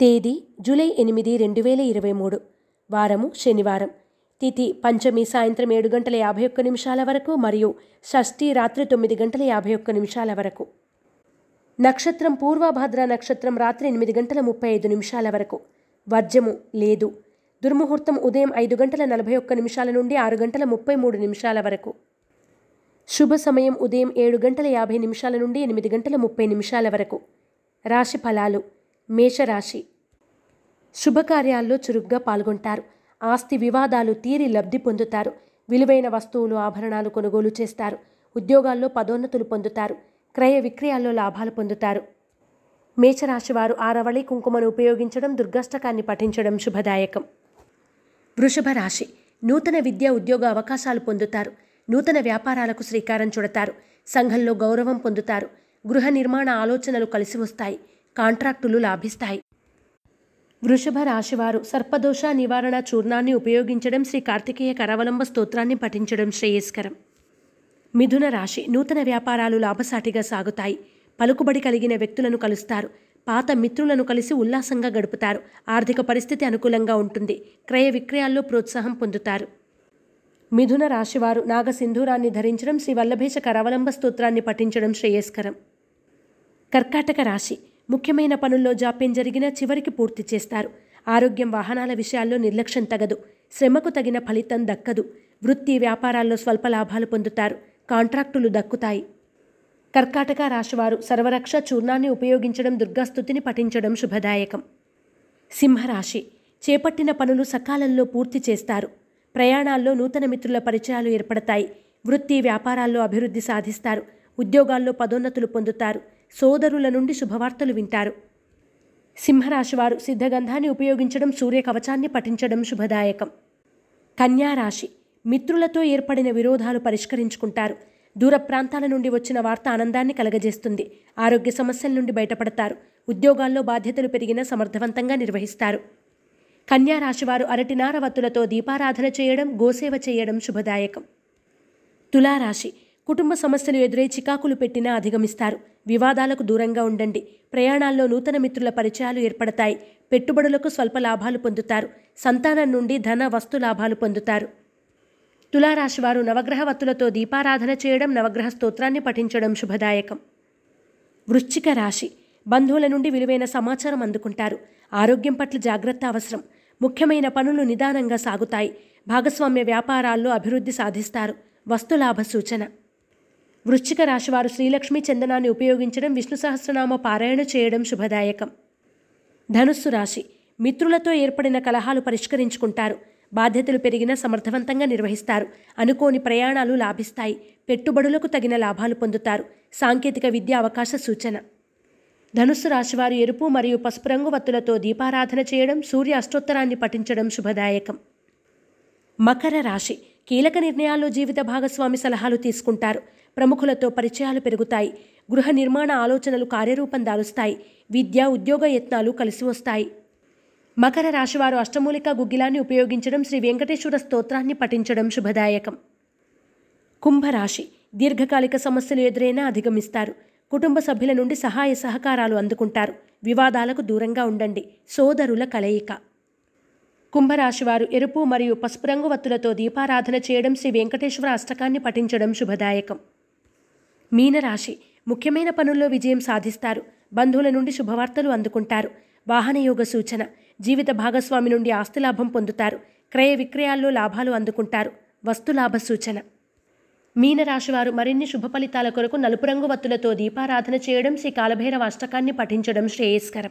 తేదీ జూలై ఎనిమిది రెండు వేల ఇరవై మూడు. వారము శనివారం. తిథి పంచమి సాయంత్రం ఏడు గంటల యాభై ఒక్క నిమిషాల వరకు మరియు షష్ఠి రాత్రి తొమ్మిది గంటల యాభై ఒక్క నిమిషాల వరకు. నక్షత్రం పూర్వభద్ర నక్షత్రం రాత్రి ఎనిమిది గంటల ముప్పై ఐదు నిమిషాల వరకు. వర్జము లేదు. దుర్ముహూర్తం ఉదయం ఐదు గంటల నలభై ఒక్క నిమిషాల నుండి ఆరు గంటల ముప్పై మూడు నిమిషాల వరకు. శుభ సమయం ఉదయం ఏడు గంటల యాభై నిమిషాల నుండి ఎనిమిది గంటల ముప్పై నిమిషాల వరకు. రాశి ఫలాలు. మేషరాశి. శుభకార్యాల్లో చురుగ్గా పాల్గొంటారు. ఆస్తి వివాదాలు తీరి లబ్ధి పొందుతారు. విలువైన వస్తువులు ఆభరణాలు కొనుగోలు చేస్తారు. ఉద్యోగాల్లో పదోన్నతులు పొందుతారు. క్రయ విక్రయాల్లో లాభాలు పొందుతారు. మేషరాశి వారు ఆరవళి కుంకుమను ఉపయోగించడం దుర్గాష్టకాన్ని పఠించడం శుభదాయకం. వృషభ రాశి. నూతన విద్య ఉద్యోగ అవకాశాలు పొందుతారు. నూతన వ్యాపారాలకు శ్రీకారం చుడతారు. సంఘంలో గౌరవం పొందుతారు. గృహ నిర్మాణ ఆలోచనలు కలిసి వస్తాయి. కాంట్రాక్టులు లాభిస్తాయి. వృషభ రాశివారు సర్పదోష నివారణ చూర్ణాన్ని ఉపయోగించడం శ్రీ కార్తికేయ కరవలంబ స్తోత్రాన్ని పఠించడం శ్రేయస్కరం. మిథున రాశి నూతన వ్యాపారాలు లాభసాటిగా సాగుతాయి. పలుకుబడి కలిగిన వ్యక్తులను కలుస్తారు. పాత మిత్రులను కలిసి ఉల్లాసంగా గడుపుతారు. ఆర్థిక పరిస్థితి అనుకూలంగా ఉంటుంది. క్రయ విక్రయాల్లో ప్రోత్సాహం పొందుతారు. మిథున రాశివారు నాగసింధూరాన్ని ధరించడం శ్రీ వల్లభేష కరావలంబ స్తోత్రాన్ని పఠించడం శ్రేయస్కరం. కర్కాటక రాశి ముఖ్యమైన పనుల్లో జాప్యం జరిగినా చివరికి పూర్తి చేస్తారు. ఆరోగ్యం వాహనాల విషయాల్లో నిర్లక్ష్యం తగదు. శ్రమకు తగిన ఫలితం దక్కదు. వృత్తి వ్యాపారాల్లో స్వల్ప లాభాలు పొందుతారు. కాంట్రాక్టులు దక్కుతాయి. కర్కాటక రాశివారు సర్వరక్ష చూర్ణాన్ని ఉపయోగించడం దుర్గాస్థుతిని పఠించడం శుభదాయకం. సింహరాశి. చేపట్టిన పనులు సకాలంలో పూర్తి చేస్తారు. ప్రయాణాల్లో నూతన మిత్రుల పరిచయాలు ఏర్పడతాయి. వృత్తి వ్యాపారాల్లో అభివృద్ధి సాధిస్తారు. ఉద్యోగాల్లో పదోన్నతులు పొందుతారు. సోదరుల నుండి శుభవార్తలు వింటారు. సింహరాశివారు సిద్ధగంధాన్ని ఉపయోగించడం సూర్య కవచాన్ని పఠించడం శుభదాయకం. కన్యారాశి మిత్రులతో ఏర్పడిన విరోధాలు పరిష్కరించుకుంటారు. దూర ప్రాంతాల నుండి వచ్చిన వార్త ఆనందాన్ని కలగజేస్తుంది. ఆరోగ్య సమస్యల నుండి బయటపడతారు. ఉద్యోగాల్లో బాధ్యతలు పెరిగిన సమర్థవంతంగా నిర్వహిస్తారు. కన్యారాశివారు అరటినార వత్తులతో దీపారాధన చేయడం గోసేవ చేయడం శుభదాయకం. తులారాశి కుటుంబ సమస్యలు ఎదురై చికాకులు పెట్టినా అధిగమిస్తారు. వివాదాలకు దూరంగా ఉండండి. ప్రయాణాల్లో నూతన మిత్రుల పరిచయాలు ఏర్పడతాయి. పెట్టుబడులకు స్వల్ప లాభాలు పొందుతారు. సంతానం నుండి ధన వస్తు లాభాలు పొందుతారు. తులారాశివారు నవగ్రహ వత్తులతో దీపారాధన చేయడం నవగ్రహ స్తోత్రాన్ని పఠించడం శుభదాయకం. వృశ్చిక రాశి బంధువుల నుండి విలువైన సమాచారం అందుకుంటారు. ఆరోగ్యం పట్ల జాగ్రత్త అవసరం. ముఖ్యమైన పనులు నిదానంగా సాగుతాయి. భాగస్వామ్య వ్యాపారాల్లో అభివృద్ధి సాధిస్తారు. వస్తులాభ సూచన. వృశ్చిక రాశివారు శ్రీలక్ష్మి చందనాన్ని ఉపయోగించడం విష్ణు సహస్రనామ పారాయణ చేయడం శుభదాయకం. ధనుస్సు రాశి మిత్రులతో ఏర్పడిన కలహాలు పరిష్కరించుకుంటారు. బాధ్యతలు పెరిగినా సమర్థవంతంగా నిర్వహిస్తారు. అనుకోని ప్రయాణాలు లాభిస్తాయి. పెట్టుబడులకు తగిన లాభాలు పొందుతారు. సాంకేతిక విద్య అవకాశ సూచన. ధనుస్సు రాశివారు ఎరుపు మరియు పసుపు రంగు వత్తులతో దీపారాధన చేయడం సూర్య అష్టోత్తరాన్ని పఠించడం శుభదాయకం. మకర రాశి కీలక నిర్ణయాల్లో జీవిత భాగస్వామి సలహాలు తీసుకుంటారు. ప్రముఖులతో పరిచయాలు పెరుగుతాయి. గృహ నిర్మాణ ఆలోచనలు కార్యరూపం దాలుస్తాయి. విద్య ఉద్యోగ యత్నాలు కలిసి వస్తాయి. మకర రాశివారు అష్టమూలిక గుగ్గిలాన్ని ఉపయోగించడం శ్రీ వెంకటేశ్వర స్తోత్రాన్ని పఠించడం శుభదాయకం. కుంభరాశి. దీర్ఘకాలిక సమస్యలు ఎదురైనా అధిగమిస్తారు. కుటుంబ సభ్యుల నుండి సహాయ సహకారాలు అందుకుంటారు. వివాదాలకు దూరంగా ఉండండి. సోదరుల కలయిక. కుంభరాశివారు ఎరుపు మరియు పసుపు రంగు వత్తులతో దీపారాధన చేయడం శ్రీ వెంకటేశ్వర అష్టకాన్ని పఠించడం శుభదాయకం. మీనరాశి. ముఖ్యమైన పనుల్లో విజయం సాధిస్తారు. బంధువుల నుండి శుభవార్తలు అందుకుంటారు. వాహనయోగ సూచన. జీవిత భాగస్వామి నుండి ఆస్తిలాభం పొందుతారు. క్రయ విక్రయాల్లో లాభాలు అందుకుంటారు. వస్తులాభ సూచన. మీనరాశివారు మరిన్ని శుభ ఫలితాల కొరకు నలుపు రంగు వత్తులతో దీపారాధన చేయడం శ్రీ కాలభైరవ అష్టకాన్ని పఠించడం శ్రేయస్కరం.